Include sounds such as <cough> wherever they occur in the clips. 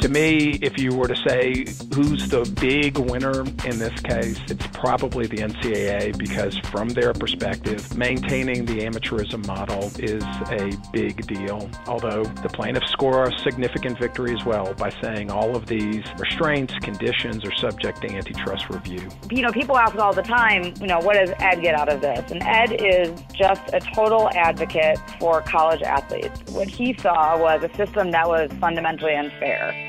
To me, if you were to say who's the big winner in this case, it's probably the NCAA because, from their perspective, maintaining the amateurism model is a big deal. Although the plaintiffs score a significant victory as well by saying all of these restraints, conditions are subject to antitrust review. You know, people ask all the time, you know, what does Ed get out of this? And Ed is just a total advocate for college athletes. What he saw was a system that was fundamentally unfair.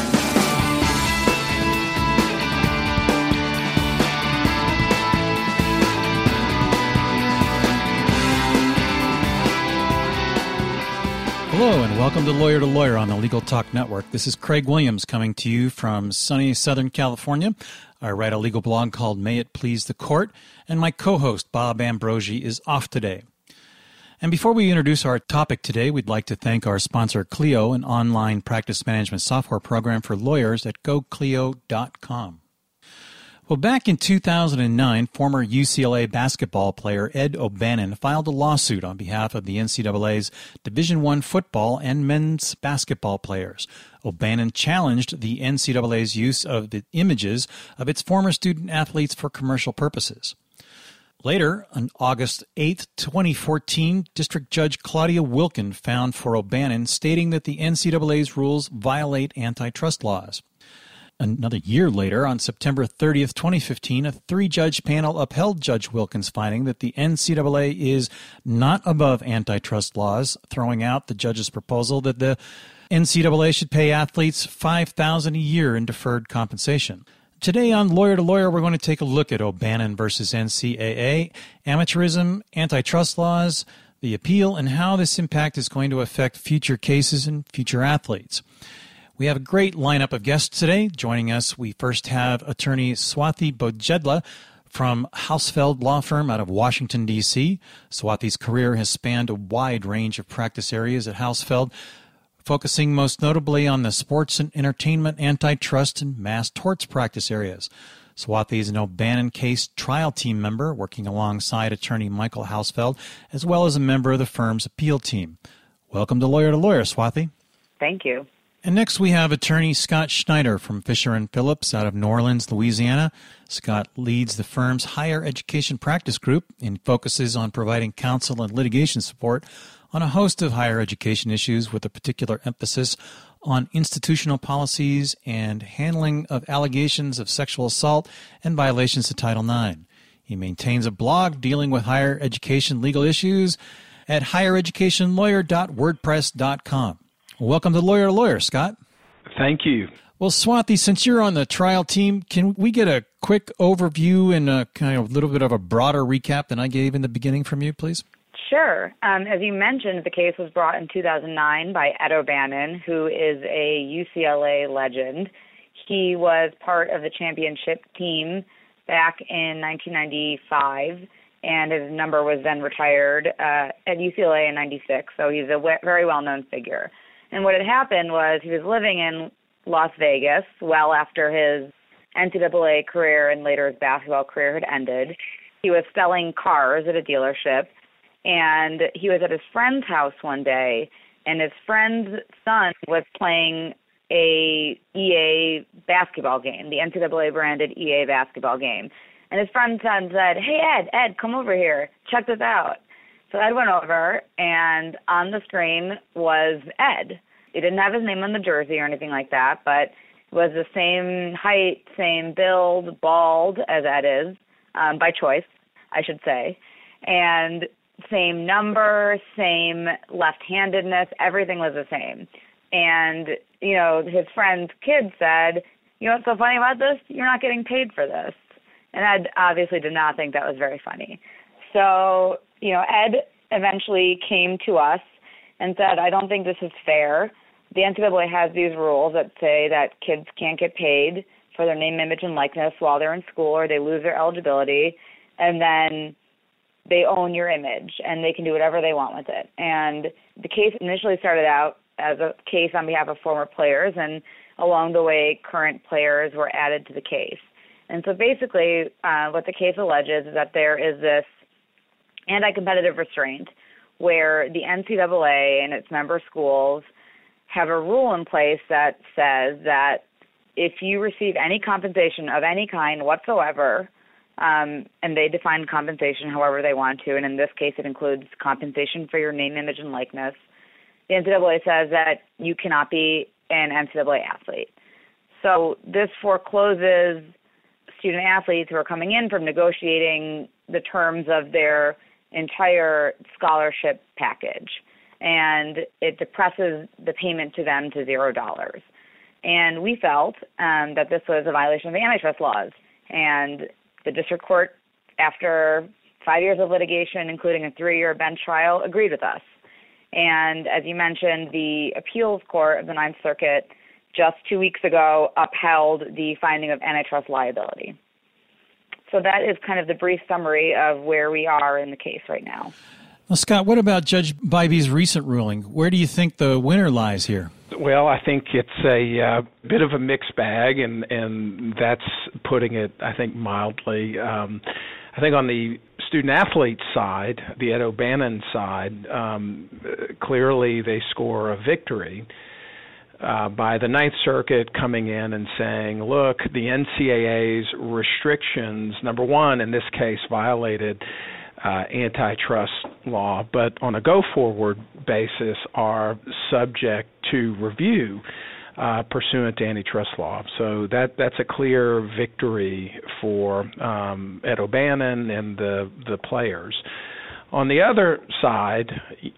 Hello, and welcome to Lawyer to Lawyer on the Legal Talk Network. This is Craig Williams coming to you from sunny Southern California. I write a legal blog called May It Please the Court, and my co host, Bob Ambrogi, is off today. And before we introduce our topic today, we'd like to thank our sponsor, Clio, an online practice management software program for lawyers at goclio.com. Well, back in 2009, former UCLA basketball player Ed O'Bannon filed a lawsuit on behalf of the NCAA's Division I football and men's basketball players. O'Bannon challenged the NCAA's use of the images of its former student athletes for commercial purposes. Later, on August 8, 2014, District Judge Claudia Wilkin found for O'Bannon, stating that the NCAA's rules violate antitrust laws. Another year later, on September 30th, 2015, a three judge panel upheld Judge Wilkin's finding that the NCAA is not above antitrust laws, throwing out the judge's proposal that the NCAA should pay athletes $5,000 a year in deferred compensation. Today on Lawyer to Lawyer, we're going to take a look at O'Bannon versus NCAA, amateurism, antitrust laws, the appeal, and how this impact is going to affect future cases and future athletes. We have a great lineup of guests today. Joining us, we first have attorney Swathi Bojedla from Hausfeld Law Firm out of Washington, D.C. Swathi's career has spanned a wide range of practice areas at Hausfeld, focusing most notably on the sports and entertainment, antitrust, and mass torts practice areas. Swathi is an O'Bannon case trial team member working alongside attorney Michael Hausfeld, as well as a member of the firm's appeal team. Welcome to Lawyer to Lawyer, Swathi. Thank you. And next we have attorney Scott Schneider from Fisher and Phillips out of New Orleans, Louisiana. Scott leads the firm's higher education practice group and focuses on providing counsel and litigation support on a host of higher education issues with a particular emphasis on institutional policies and handling of allegations of sexual assault and violations of Title IX. He maintains a blog dealing with higher education legal issues at highereducationlawyer.wordpress.com. Welcome to Lawyer to Lawyer, Scott. Thank you. Well, Swathi, since you're on the trial team, can we get a quick overview and a kind of a little bit of a broader recap than I gave in the beginning from you, please? Sure. Um, as you mentioned, the case was brought in 2009 by Ed O'Bannon, who is a UCLA legend. He was part of the championship team back in 1995, and his number was then retired uh, at UCLA in 96, so he's a very well known figure. And what had happened was he was living in Las Vegas well after his NCAA career and later his basketball career had ended. He was selling cars at a dealership, and he was at his friend's house one day, and his friend's son was playing a EA basketball game, the NCAA branded EA basketball game. And his friend's son said, Hey, Ed, Ed, come over here. Check this out. So Ed went over, and on the screen was Ed. He didn't have his name on the jersey or anything like that, but was the same height, same build, bald as Ed is, um, by choice, I should say, and same number, same left-handedness. Everything was the same. And you know, his friend's kid said, "You know what's so funny about this? You're not getting paid for this." And Ed obviously did not think that was very funny. So you know, Ed eventually came to us and said, I don't think this is fair. The NCAA has these rules that say that kids can't get paid for their name, image, and likeness while they're in school or they lose their eligibility. And then they own your image and they can do whatever they want with it. And the case initially started out as a case on behalf of former players, and along the way, current players were added to the case. And so basically, uh, what the case alleges is that there is this anti competitive restraint where the NCAA and its member schools have a rule in place that says that if you receive any compensation of any kind whatsoever, um, and they define compensation however they want to, and in this case it includes compensation for your name, image, and likeness, the NCAA says that you cannot be an NCAA athlete. So this forecloses student athletes who are coming in from negotiating the terms of their entire scholarship package. And it depresses the payment to them to zero dollars. And we felt um, that this was a violation of the antitrust laws. And the district court, after five years of litigation, including a three year bench trial, agreed with us. And as you mentioned, the appeals court of the Ninth Circuit just two weeks ago upheld the finding of antitrust liability. So that is kind of the brief summary of where we are in the case right now. Well, Scott, what about Judge Bybee recent ruling? Where do you think the winner lies here? Well, I think it's a uh, bit of a mixed bag, and and that's putting it, I think, mildly. Um, I think on the student athlete side, the Ed O'Bannon side, um, clearly they score a victory uh, by the Ninth Circuit coming in and saying, look, the NCAA's restrictions, number one, in this case, violated uh, antitrust law, but on a go forward basis are subject to review. Uh, pursuant to antitrust law, so that that's a clear victory for um, Ed O'Bannon and the the players. On the other side,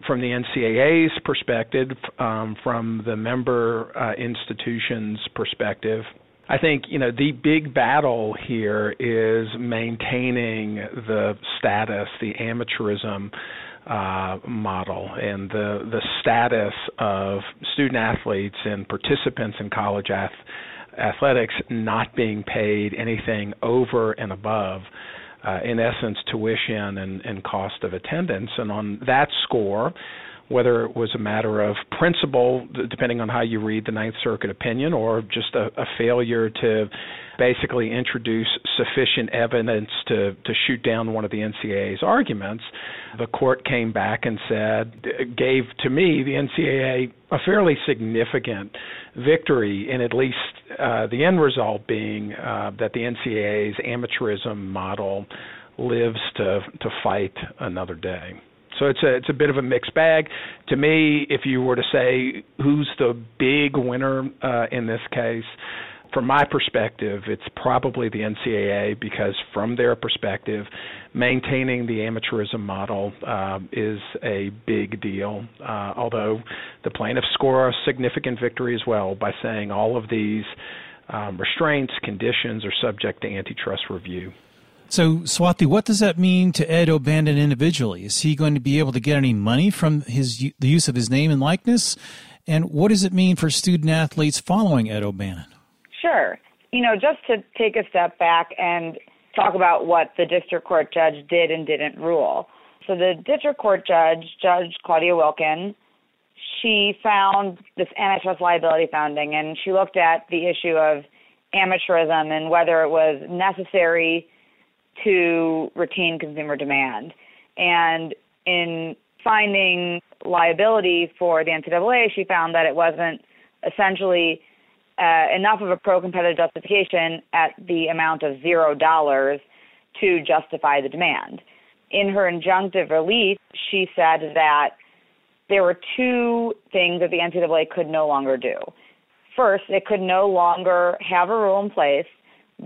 from the NCAA's perspective, um, from the member uh, institutions' perspective, I think you know the big battle here is maintaining the status, the amateurism uh, model, and the the status of student athletes and participants in college ath- athletics not being paid anything over and above uh, in essence, tuition and, and cost of attendance. And on that score, whether it was a matter of principle, depending on how you read the Ninth Circuit opinion, or just a, a failure to basically introduce sufficient evidence to, to shoot down one of the NCAA's arguments, the court came back and said, gave to me, the NCAA, a fairly significant victory in at least uh, the end result being uh, that the NCAA's amateurism model lives to to fight another day. So it's a it's a bit of a mixed bag. To me, if you were to say who's the big winner uh, in this case, from my perspective, it's probably the NCAA because from their perspective, maintaining the amateurism model uh, is a big deal. Uh, although the plaintiffs score a significant victory as well by saying all of these um, restraints, conditions are subject to antitrust review. So, Swathi, what does that mean to Ed O'Bannon individually? Is he going to be able to get any money from his the use of his name and likeness? And what does it mean for student athletes following Ed O'Bannon? Sure. You know, just to take a step back and talk about what the district court judge did and didn't rule. So, the district court judge, Judge Claudia Wilkin, she found this antitrust liability founding and she looked at the issue of amateurism and whether it was necessary to retain consumer demand. And in finding liability for the NCAA, she found that it wasn't essentially uh, enough of a pro competitive justification at the amount of zero dollars to justify the demand. In her injunctive relief, she said that there were two things that the NCAA could no longer do. First, it could no longer have a rule in place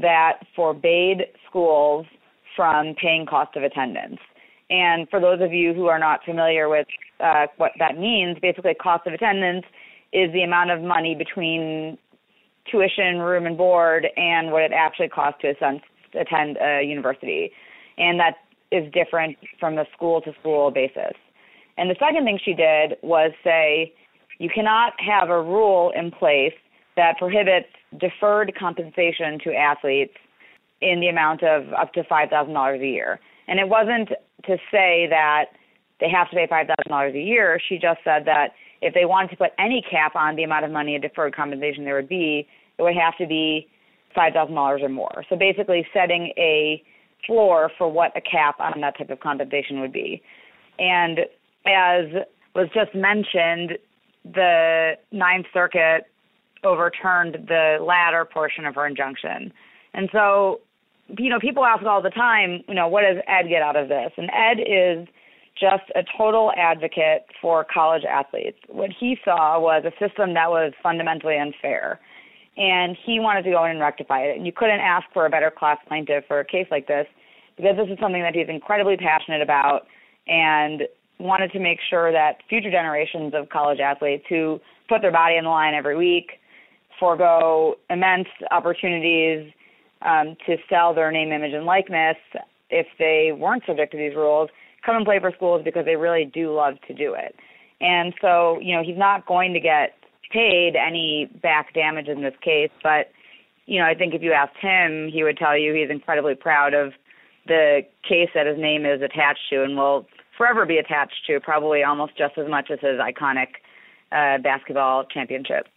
that forbade schools from paying cost of attendance. And for those of you who are not familiar with uh, what that means, basically, cost of attendance is the amount of money between tuition, room and board, and what it actually costs to attend a university. And that is different from the school to school basis. And the second thing she did was say you cannot have a rule in place that prohibits deferred compensation to athletes in the amount of up to $5,000 a year. And it wasn't to say that they have to pay $5,000 a year. She just said that if they wanted to put any cap on the amount of money in deferred compensation there would be, it would have to be $5,000 or more. So basically setting a floor for what a cap on that type of compensation would be. And as was just mentioned, the Ninth Circuit overturned the latter portion of her injunction. And so, you know, people ask all the time, you know, what does Ed get out of this? And Ed is just a total advocate for college athletes. What he saw was a system that was fundamentally unfair. And he wanted to go in and rectify it. And you couldn't ask for a better class plaintiff for a case like this because this is something that he's incredibly passionate about and wanted to make sure that future generations of college athletes who put their body on the line every week, forego immense opportunities um, to sell their name, image, and likeness if they weren't subject to these rules, come and play for schools because they really do love to do it. And so, you know, he's not going to get paid any back damage in this case, but you know, I think if you asked him, he would tell you he's incredibly proud of the case that his name is attached to and will forever be attached to, probably almost just as much as his iconic uh, basketball championship.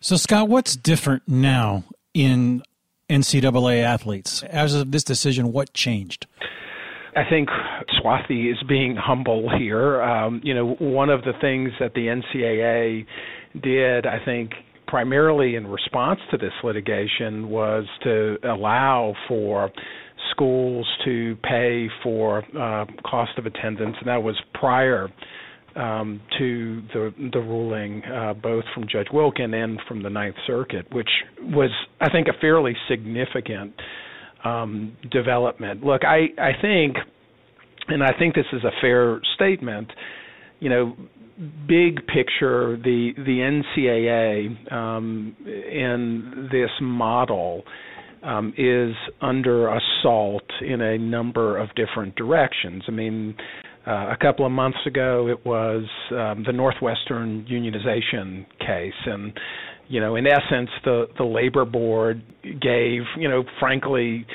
So, Scott, what's different now in NCAA athletes? As of this decision, what changed? I think Swathi is being humble here. Um, you know, one of the things that the NCAA did, I think, primarily in response to this litigation, was to allow for schools to pay for uh, cost of attendance, and that was prior um, to the the ruling, uh, both from Judge Wilkin and from the Ninth Circuit, which was, I think, a fairly significant um, development. Look, I I think, and I think this is a fair statement. You know, big picture, the the NCAA um, in this model um, is under assault in a number of different directions. I mean, uh, a couple of months ago, it was um, the Northwestern unionization case, and you know, in essence, the the labor board gave, you know, frankly,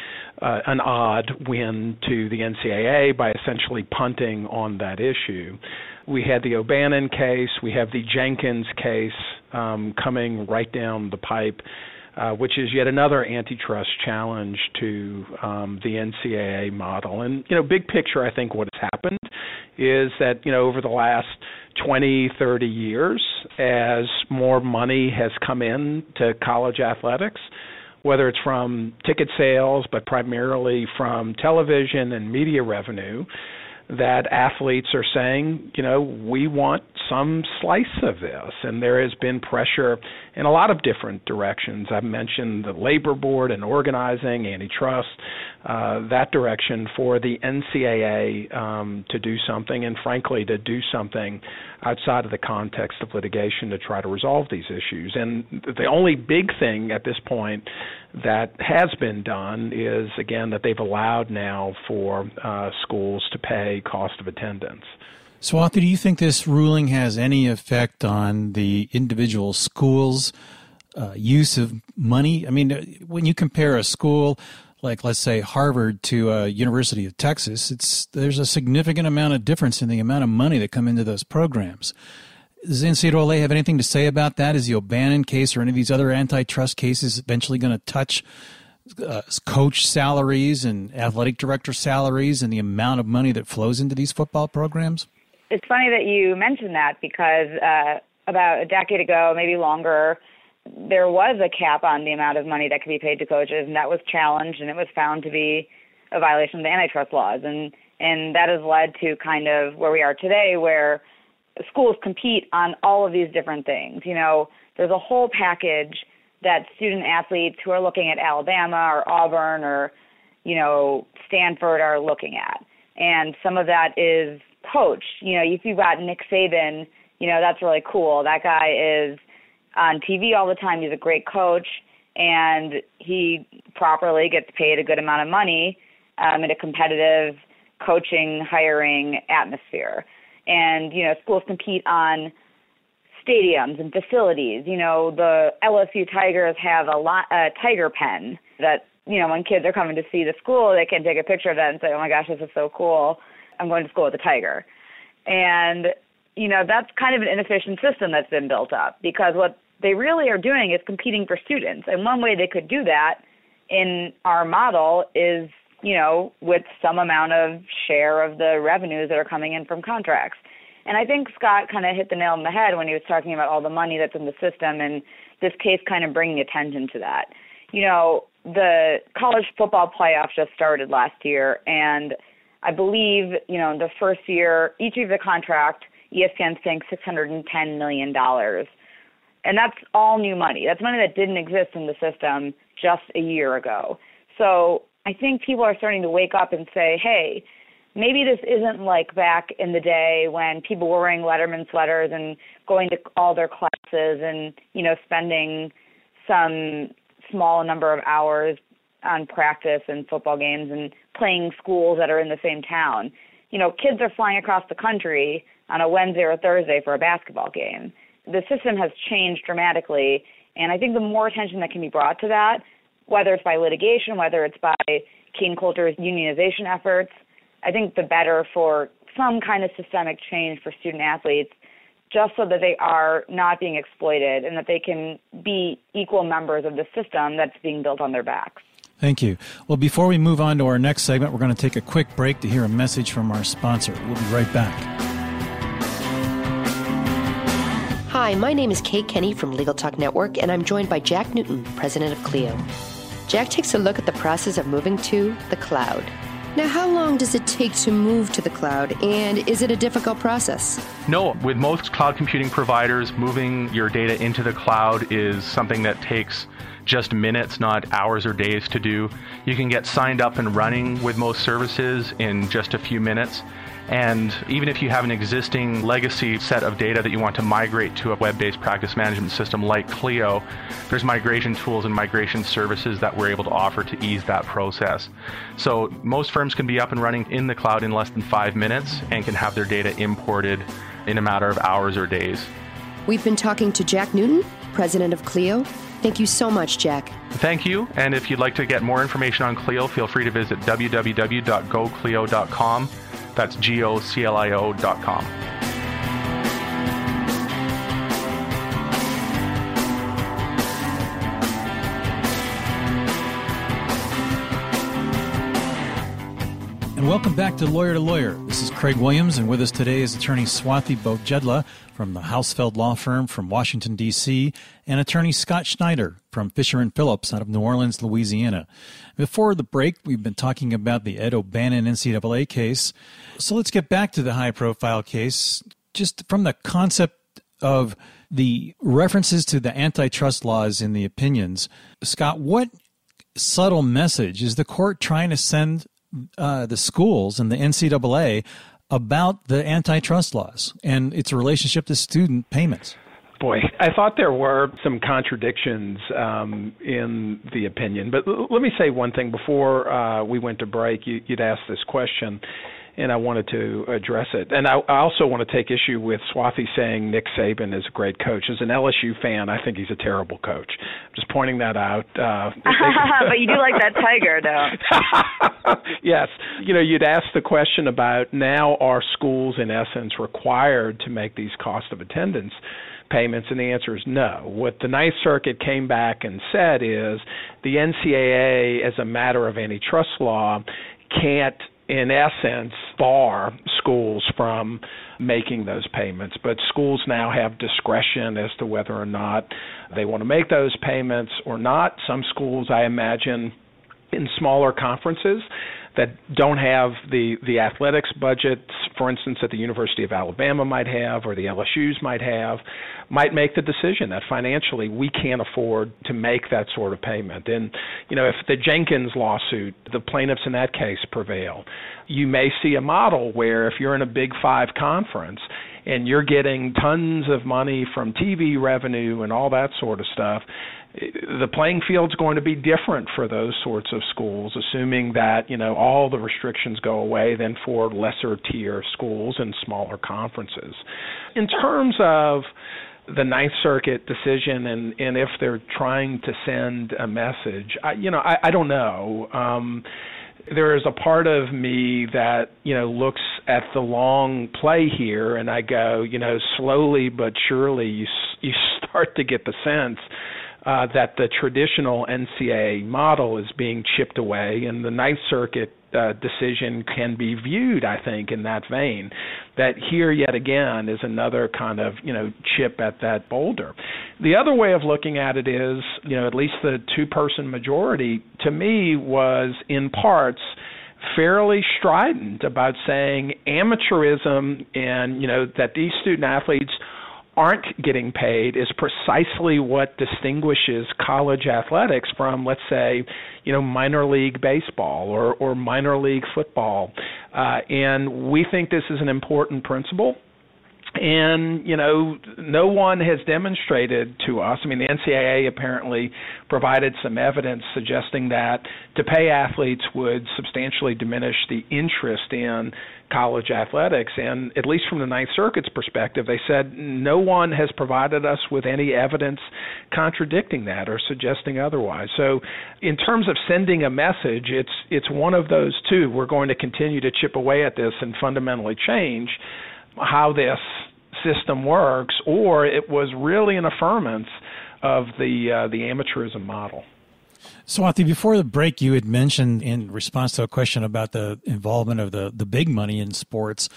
uh, an odd win to the NCAA by essentially punting on that issue. We had the O'Bannon case, we have the Jenkins case um, coming right down the pipe uh, which is yet another antitrust challenge to um, the NCAA model. And you know, big picture, I think what has happened is that you know over the last 20, 30 years, as more money has come in to college athletics, whether it's from ticket sales, but primarily from television and media revenue, that athletes are saying, you know, we want some slice of this. And there has been pressure in a lot of different directions. I've mentioned the labor board and organizing, antitrust, uh, that direction for the NCAA um, to do something, and frankly, to do something outside of the context of litigation to try to resolve these issues. And the only big thing at this point that has been done is, again, that they've allowed now for uh, schools to pay cost of attendance. Swathi, do you think this ruling has any effect on the individual schools' uh, use of money? I mean, when you compare a school like, let's say, Harvard to a University of Texas, it's there's a significant amount of difference in the amount of money that come into those programs. Does NCAA have anything to say about that? Is the O'Bannon case or any of these other antitrust cases eventually going to touch uh, coach salaries and athletic director salaries and the amount of money that flows into these football programs? it's funny that you mentioned that because uh, about a decade ago, maybe longer, there was a cap on the amount of money that could be paid to coaches, and that was challenged, and it was found to be a violation of the antitrust laws, and and that has led to kind of where we are today, where schools compete on all of these different things. You know, there's a whole package that student athletes who are looking at Alabama or Auburn or you know Stanford are looking at, and some of that is coach. You know, if you've got Nick Saban, you know, that's really cool. That guy is on TV all the time. He's a great coach, and he properly gets paid a good amount of money um, in a competitive coaching, hiring atmosphere. And, you know, schools compete on stadiums and facilities. You know, the LSU Tigers have a lot a tiger pen that you know, when kids are coming to see the school, they can take a picture of that and say, "Oh my gosh, this is so cool! I'm going to school with a tiger." And you know, that's kind of an inefficient system that's been built up because what they really are doing is competing for students. And one way they could do that in our model is, you know, with some amount of share of the revenues that are coming in from contracts. And I think Scott kind of hit the nail on the head when he was talking about all the money that's in the system and this case kind of bringing attention to that. You know, the college football playoff just started last year, and I believe, you know, the first year, each of the contract, ESPN's paying $610 million. And that's all new money. That's money that didn't exist in the system just a year ago. So I think people are starting to wake up and say, hey, maybe this isn't like back in the day when people were wearing Letterman sweaters and going to all their classes and, you know, spending some small number of hours on practice and football games and playing schools that are in the same town. You know, kids are flying across the country on a Wednesday or a Thursday for a basketball game. The system has changed dramatically, and I think the more attention that can be brought to that, whether it's by litigation, whether it's by Cain Colter's unionization efforts, I think the better for some kind of systemic change for student athletes just so that they are not being exploited and that they can be equal members of the system that's being built on their backs. Thank you. Well, before we move on to our next segment, we're going to take a quick break to hear a message from our sponsor. We'll be right back. Hi, my name is Kate Kenny from Legal Talk Network, and I'm joined by Jack Newton, president of Clio. Jack takes a look at the process of moving to the cloud. Now, how long does it take to move to the cloud, and is it a difficult process? No, with most cloud computing providers, moving your data into the cloud is something that takes just minutes, not hours or days to do. You can get signed up and running with most services in just a few minutes. And even if you have an existing legacy set of data that you want to migrate to a web based practice management system like Clio, there's migration tools and migration services that we're able to offer to ease that process. So most firms can be up and running in the cloud in less than five minutes and can have their data imported in a matter of hours or days. We've been talking to Jack Newton, president of Clio. Thank you so much, Jack. Thank you. And if you'd like to get more information on Clio, feel free to visit www.goclio.com. That's G O C L I O And welcome back to Lawyer to Lawyer. This is Craig Williams, and with us today is attorney Swathi Bojedla from the Hausfeld Law Firm from Washington, D.C., and attorney Scott Schneider from Fisher and Phillips out of New Orleans, Louisiana. Before the break, we've been talking about the Ed O'Bannon NCAA case. So let's get back to the high profile case, just from the concept of the references to the antitrust laws in the opinions. Scott, what subtle message is the court trying to send uh, the schools and the NCAA about the antitrust laws and its relationship to student payments? Boy, I thought there were some contradictions um, in the opinion. But l- let me say one thing before uh, we went to break. You, would asked this question and I wanted to address it. And I, I also want to take issue with Swathi saying Nick Saban is a great coach. As an LSU fan, I think he's a terrible coach. I'm just pointing that out. Uh, <laughs> but you do like that tiger, though. <laughs> yes. You know, you'd ask the question about now are schools, in essence, required to make these cost of attendance payments? And the answer is no. What the Ninth Circuit came back and said is the NCAA, as a matter of antitrust law, can't in essence, bar schools from making those payments. But schools now have discretion as to whether or not they want to make those payments or not. Some schools, I imagine, in smaller conferences that don't have the the athletics budgets, for instance, that the University of Alabama might have or the LSU's might have, might make the decision that financially we can't afford to make that sort of payment. And you know, if the Jenkins lawsuit, the plaintiffs in that case prevail, you may see a model where if you're in a Big Five conference and you're getting tons of money from TV revenue and all that sort of stuff, the playing field's going to be different for those sorts of schools, assuming that you know all the restrictions go away than for lesser tier schools and smaller conferences. In terms of the Ninth Circuit decision and and if they're trying to send a message. I, you know, I, I don't know. Um, there is a part of me that you know looks at the long play here, and I go, you know, slowly but surely, you you <laughs> start to get the sense uh, that the traditional NCAA model is being chipped away, and the Ninth Circuit uh, decision can be viewed, I think, in that vein. That here, yet again, is another kind of you know chip at that boulder. The other way of looking at it is, you know, at least the two-person majority to me was in parts fairly strident about saying amateurism and you know that these student athletes aren't getting paid is precisely what distinguishes college athletics from, let's say, you know, minor league baseball or, or minor league football. Uh, and we think this is an important principle and you know no one has demonstrated to us i mean the ncaa apparently provided some evidence suggesting that to pay athletes would substantially diminish the interest in college athletics. And at least from the ninth circuit's perspective they said no one has provided us with any evidence contradicting that or suggesting otherwise. So in terms of sending a message it's it's one of those two. We're going to continue to chip away at this and fundamentally change how this system works, or it was really an affirmance of the uh, the amateurism model. Swathi, before the break, you had mentioned in response to a question about the involvement of the, the big money in sports.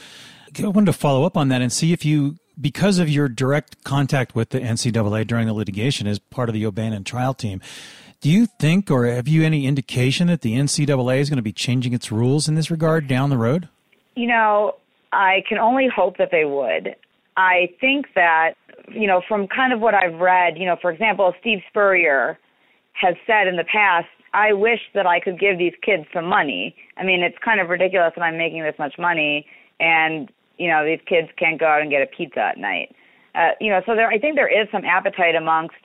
I wanted to follow up on that and see if you, because of your direct contact with the NCAA during the litigation as part of the O'Bannon trial team, do you think or have you any indication that the NCAA is going to be changing its rules in this regard down the road? You know, I can only hope that they would. I think that, you know, from kind of what I've read, you know, for example, Steve Spurrier has said in the past, I wish that I could give these kids some money. I mean, it's kind of ridiculous that I'm making this much money and, you know, these kids can't go out and get a pizza at night. Uh, you know, so there, I think there is some appetite amongst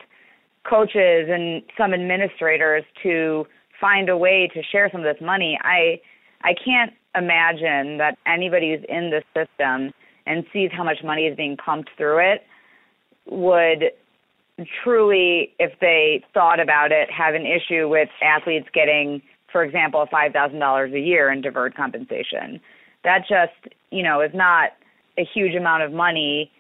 coaches and some administrators to find a way to share some of this money. I, I can't imagine that anybody who's in this system and sees how much money is being pumped through it would truly, if they thought about it, have an issue with athletes getting, for example, $5,000 a year in deferred compensation. That just, you know, is not a huge amount of money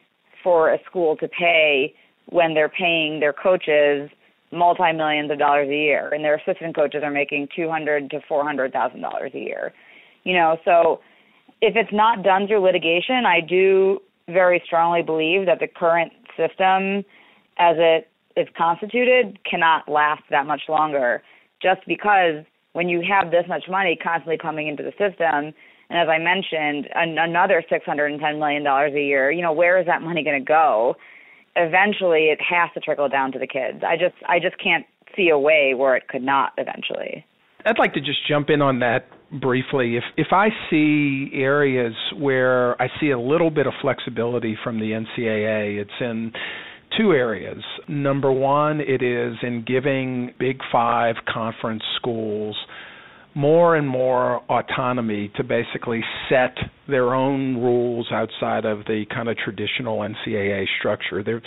for a school to pay when they're paying their coaches multi millions of dollars a year and their assistant coaches are making two hundred to four hundred thousand dollars a year. You know, so if it's not done through litigation, I do very strongly believe that the current system, as it is constituted, cannot last that much longer. Just because when you have this much money constantly coming into the system, and as I mentioned, an- another $610 million a year, you know, where is that money going to go? Eventually, it has to trickle down to the kids. I just, I just can't see a way where it could not eventually. I'd like to just jump in on that briefly. If if I see areas where I see a little bit of flexibility from the NCAA, it's in two areas. Number one, it is in giving Big Five conference schools more and more autonomy to basically set their own rules outside of the kind of traditional NCAA structure. There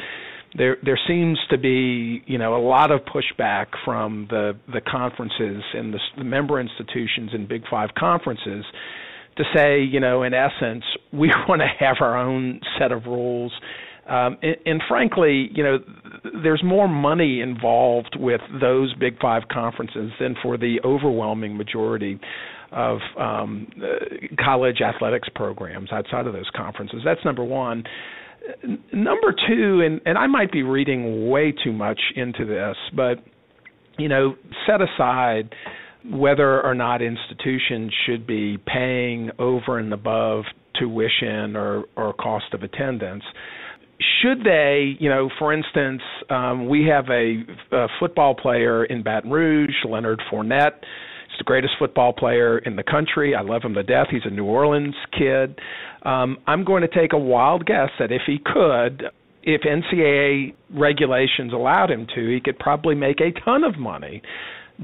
there there seems to be you know a lot of pushback from the the conferences and the, the member institutions and Big Five conferences to say you know in essence <laughs> we want to have our own set of rules. Um, and, and frankly, you know, there's more money involved with those Big Five conferences than for the overwhelming majority of um, uh, college athletics programs outside of those conferences. That's number one number two, and, and I might be reading way too much into this, but you know, set aside whether or not institutions should be paying over and above tuition or, or cost of attendance. Should they, you know, for instance, um, we have a, a football player in Baton Rouge, Leonard Fournette He's the greatest football player in the country. I love him to death. He's a New Orleans kid. Um, I'm going to take a wild guess that if he could, if NCAA regulations allowed him to, he could probably make a ton of money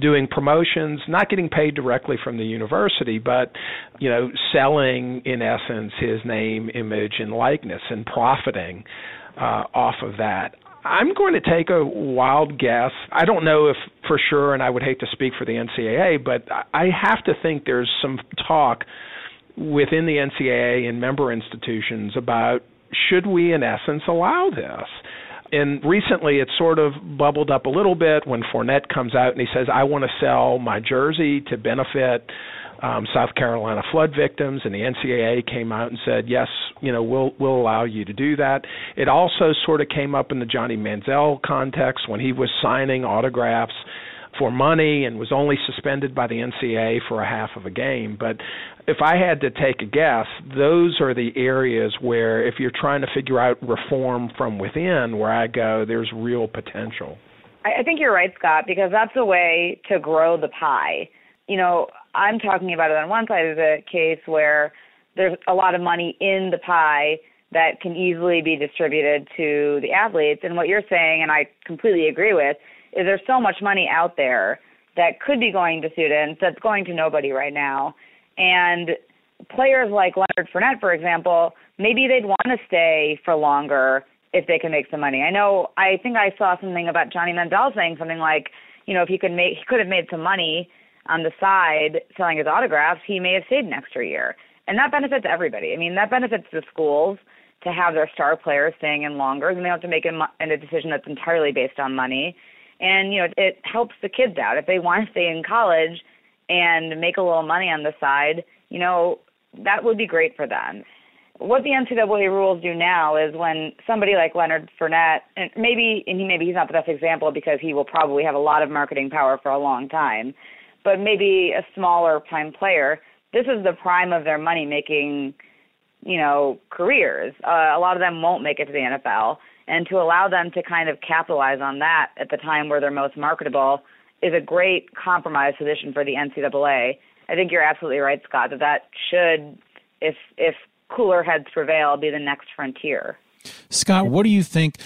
doing promotions, not getting paid directly from the university, but you know, selling in essence his name, image, and likeness, and profiting uh, off of that. I'm going to take a wild guess. I don't know if for sure, and I would hate to speak for the NCAA, but I have to think there's some talk within the NCAA and member institutions about should we, in essence, allow this? And recently, it sort of bubbled up a little bit when Fournette comes out and he says, "I want to sell my jersey to benefit um, South Carolina flood victims, and the NCAA came out and said, "Yes, you know, we'll we'll allow you to do that." It also sort of came up in the Johnny Manziel context when he was signing autographs for money and was only suspended by the NCAA for a half of a game. But if I had to take a guess, those are the areas where, if you're trying to figure out reform from within, where I go, there's real potential. I think you're right, Scott, because that's a way to grow the pie. You know, I'm talking about it on one side of the case where there's a lot of money in the pie that can easily be distributed to the athletes. And what you're saying, and I completely agree with, is there's so much money out there that could be going to students that's going to nobody right now. And players like Leonard Fournette, for example, maybe they'd want to stay for longer if they can make some money. I know I think I saw something about Johnny Manziel saying something like, you know, if he could make he could have made some money on the side selling his autographs, he may have stayed an extra year. And that benefits everybody. I mean, that benefits the schools to have their star players staying in longer, and they don't have to make a, a decision that's entirely based on money. And you know, it helps the kids out if they <laughs> want to stay in college and make a little money on the side. You know, that would be great for them. What the NCAA rules do now is when somebody like Leonard Fournette, and maybe, and he maybe he's not the best example because he will probably have a lot of marketing power for a long time, but maybe a smaller time player, this is the prime of their money making, you know, careers. Uh, a lot of them won't make it to the NFL, and to allow them to kind of capitalize on that at the time where they're most marketable is a great compromise position for the NCAA. I think you're absolutely right, Scott, that that should, if if cooler heads prevail, be the next frontier. Scott, what do you think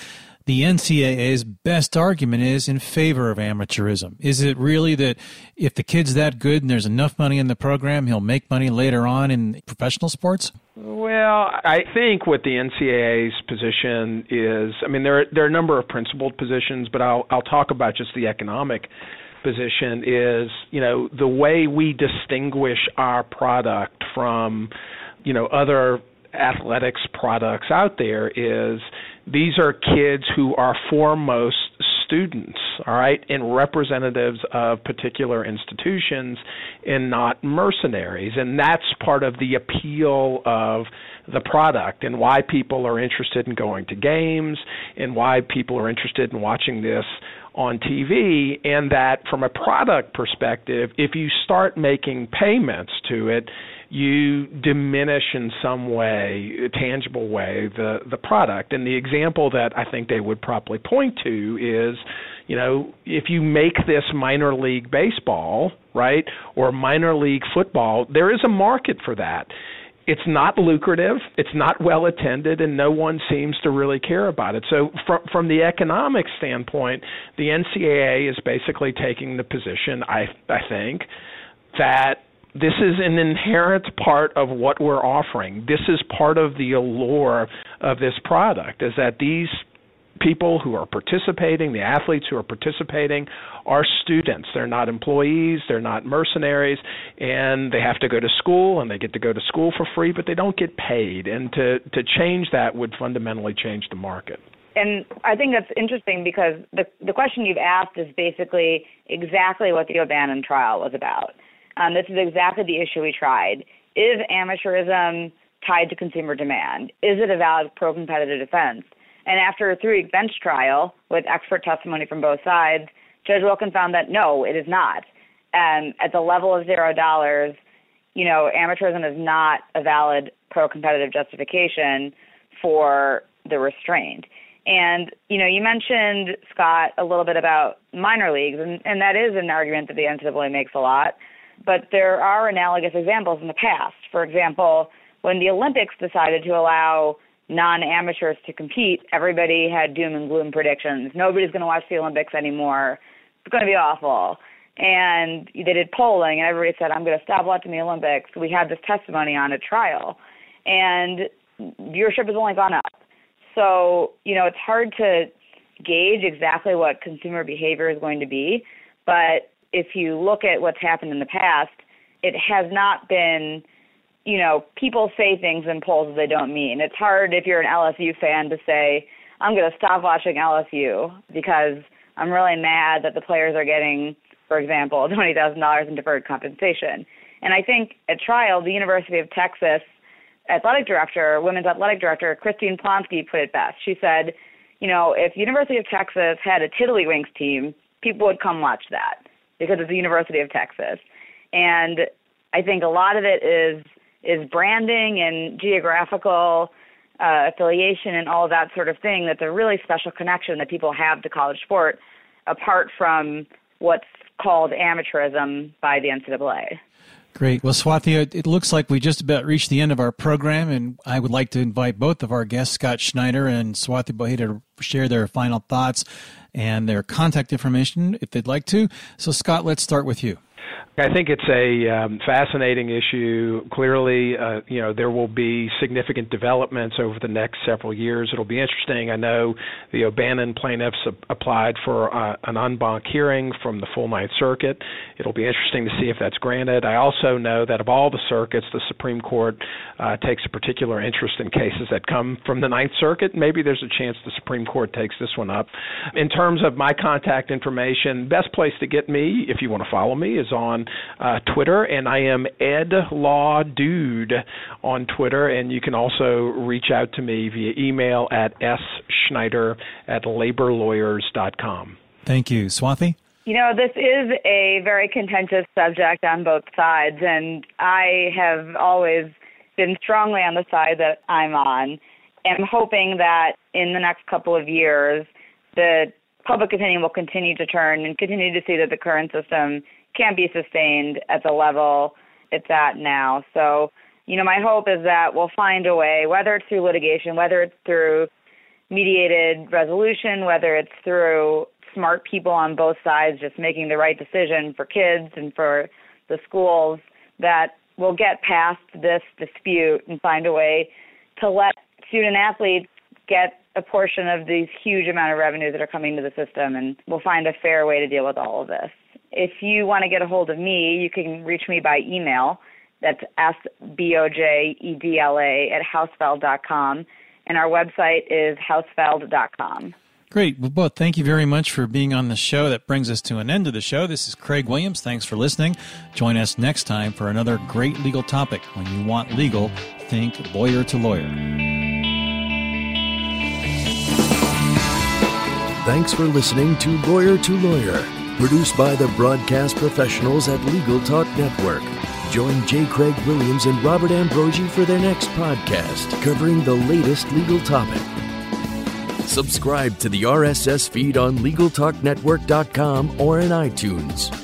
the NCAA's best argument is in favor of amateurism? Is it really that if the kid's that good and there's enough money in the program, he'll make money later on in professional sports? Well, I think what the NCAA's position is, I mean, there are, there are a number of principled positions, but I'll I'll talk about just the economic position. Is you know the way we distinguish our product from you know other athletics products out there is these are kids who are foremost students, all right, and representatives of particular institutions and not mercenaries. And that's part of the appeal of the product and why people are interested in going to games and why people are interested in watching this on TV. And that from a product perspective, if you start making payments to it, you diminish in some way, a tangible way, the the product. And the example that I think they would probably point to is, you know, if you make this minor league baseball, right, or minor league football, there is a market for that. It's not lucrative, it's not well attended, and no one seems to really care about it. So, from from the economic standpoint, the NCAA is basically taking the position, I I think, that this is an inherent part of what we're offering. This is part of the allure of this product is that these people who are participating, the athletes who are participating, are students. They're not employees, they're not mercenaries, and they have to go to school and they get to go to school for free, but they don't get paid. And to, to change that would fundamentally change the market. And I think that's interesting because the the question you've asked is basically exactly what the O'Bannon trial was about. Um, this is exactly the issue we tried. Is amateurism tied to consumer demand? Is it a valid pro competitive defense? And after a three week bench trial with expert testimony from both sides, Judge Wilkin found that no, it is not. And at the level of zero dollars, you know, amateurism is not a valid pro competitive justification for the restraint. And, you know, you mentioned, Scott, a little bit about minor leagues, and, and that is an argument that the NCAA makes a lot. But there are analogous examples in the past. For example, when the Olympics decided to allow non amateurs to compete, everybody had doom and gloom predictions. Nobody's going to watch the Olympics anymore. It's going to be awful. And they did polling, and everybody said, I'm going to stop watching the Olympics. We had this testimony on a trial, and viewership has only gone up. So, you know, it's hard to gauge exactly what consumer behavior is going to be. But if you look at what's happened in the past, it has not been, you know, people say things in polls that they don't mean. It's hard if you're an LSU fan to say, I'm going to stop watching LSU because I'm really mad that the players are getting, for example, <laughs> $20,000 in deferred compensation. And I think at trial, the University of Texas athletic director, women's athletic director, Christine Plonsky put it best. She said, you know, if University of Texas had a Tiddlywinks team, people would come watch that because it's the University of Texas. And I think a lot of it is is branding and geographical uh, affiliation and all that sort of thing. That's a really special connection that people have to college sport, apart from what's called amateurism by the NCAA. Great. Well, Swathi, it looks like we just about reached the end of our program, and I would like to invite both of our guests, Scott Schneider and Swathi Bojedla, to share their final thoughts and their contact information if they'd like to. So, Scott, let's start with you. I think it's a um, fascinating issue. Clearly, uh, you know, there will be significant developments over the next several years. It'll be interesting. I know the O'Bannon plaintiffs applied for uh, an en banc hearing from the full Ninth Circuit. It'll be interesting to see if that's granted. I also know that of all the circuits, the Supreme Court uh, takes a particular interest in cases that come from the Ninth Circuit. Maybe there's a chance the Supreme Court takes this one up. In terms of my contact information, best place to get me, if you want to follow me, is on uh, Twitter, and I am Ed Law Dude on Twitter, and you can also reach out to me via email at sschneider at laborlawyers.com. Thank you. Swathi? You know, this is a very contentious subject on both sides, and I have always been strongly on the side that I'm on. I'm hoping that in the next couple of years, the public opinion will continue to turn and continue to see that the current system can't be sustained at the level it's at now. So, you know, my hope is that we'll find a way, whether it's through litigation, whether it's through mediated resolution, whether it's through smart people on both sides just making the right decision for kids and for the schools, that we'll get past this dispute and find a way to let student athletes get a portion of these huge amount of revenues that are coming to the system and we'll find a fair way to deal with all of this. If you want to get a hold of me, you can reach me by email. That's S-B-O-J-E-D-L-A at hausfeld.com. And our website is hausfeld.com. Great. Well, both thank you very much for being on the show. That brings us to an end of the show. This is Craig Williams. Thanks for listening. Join us next time for another great legal topic. When you want legal, think lawyer to lawyer. Thanks for listening to Lawyer to Lawyer Produced by the broadcast professionals at Legal Talk Network. Join J. Craig Williams and Robert Ambrogi for their next podcast covering the latest legal topic. Subscribe to the RSS feed on LegalTalkNetwork.com or in iTunes.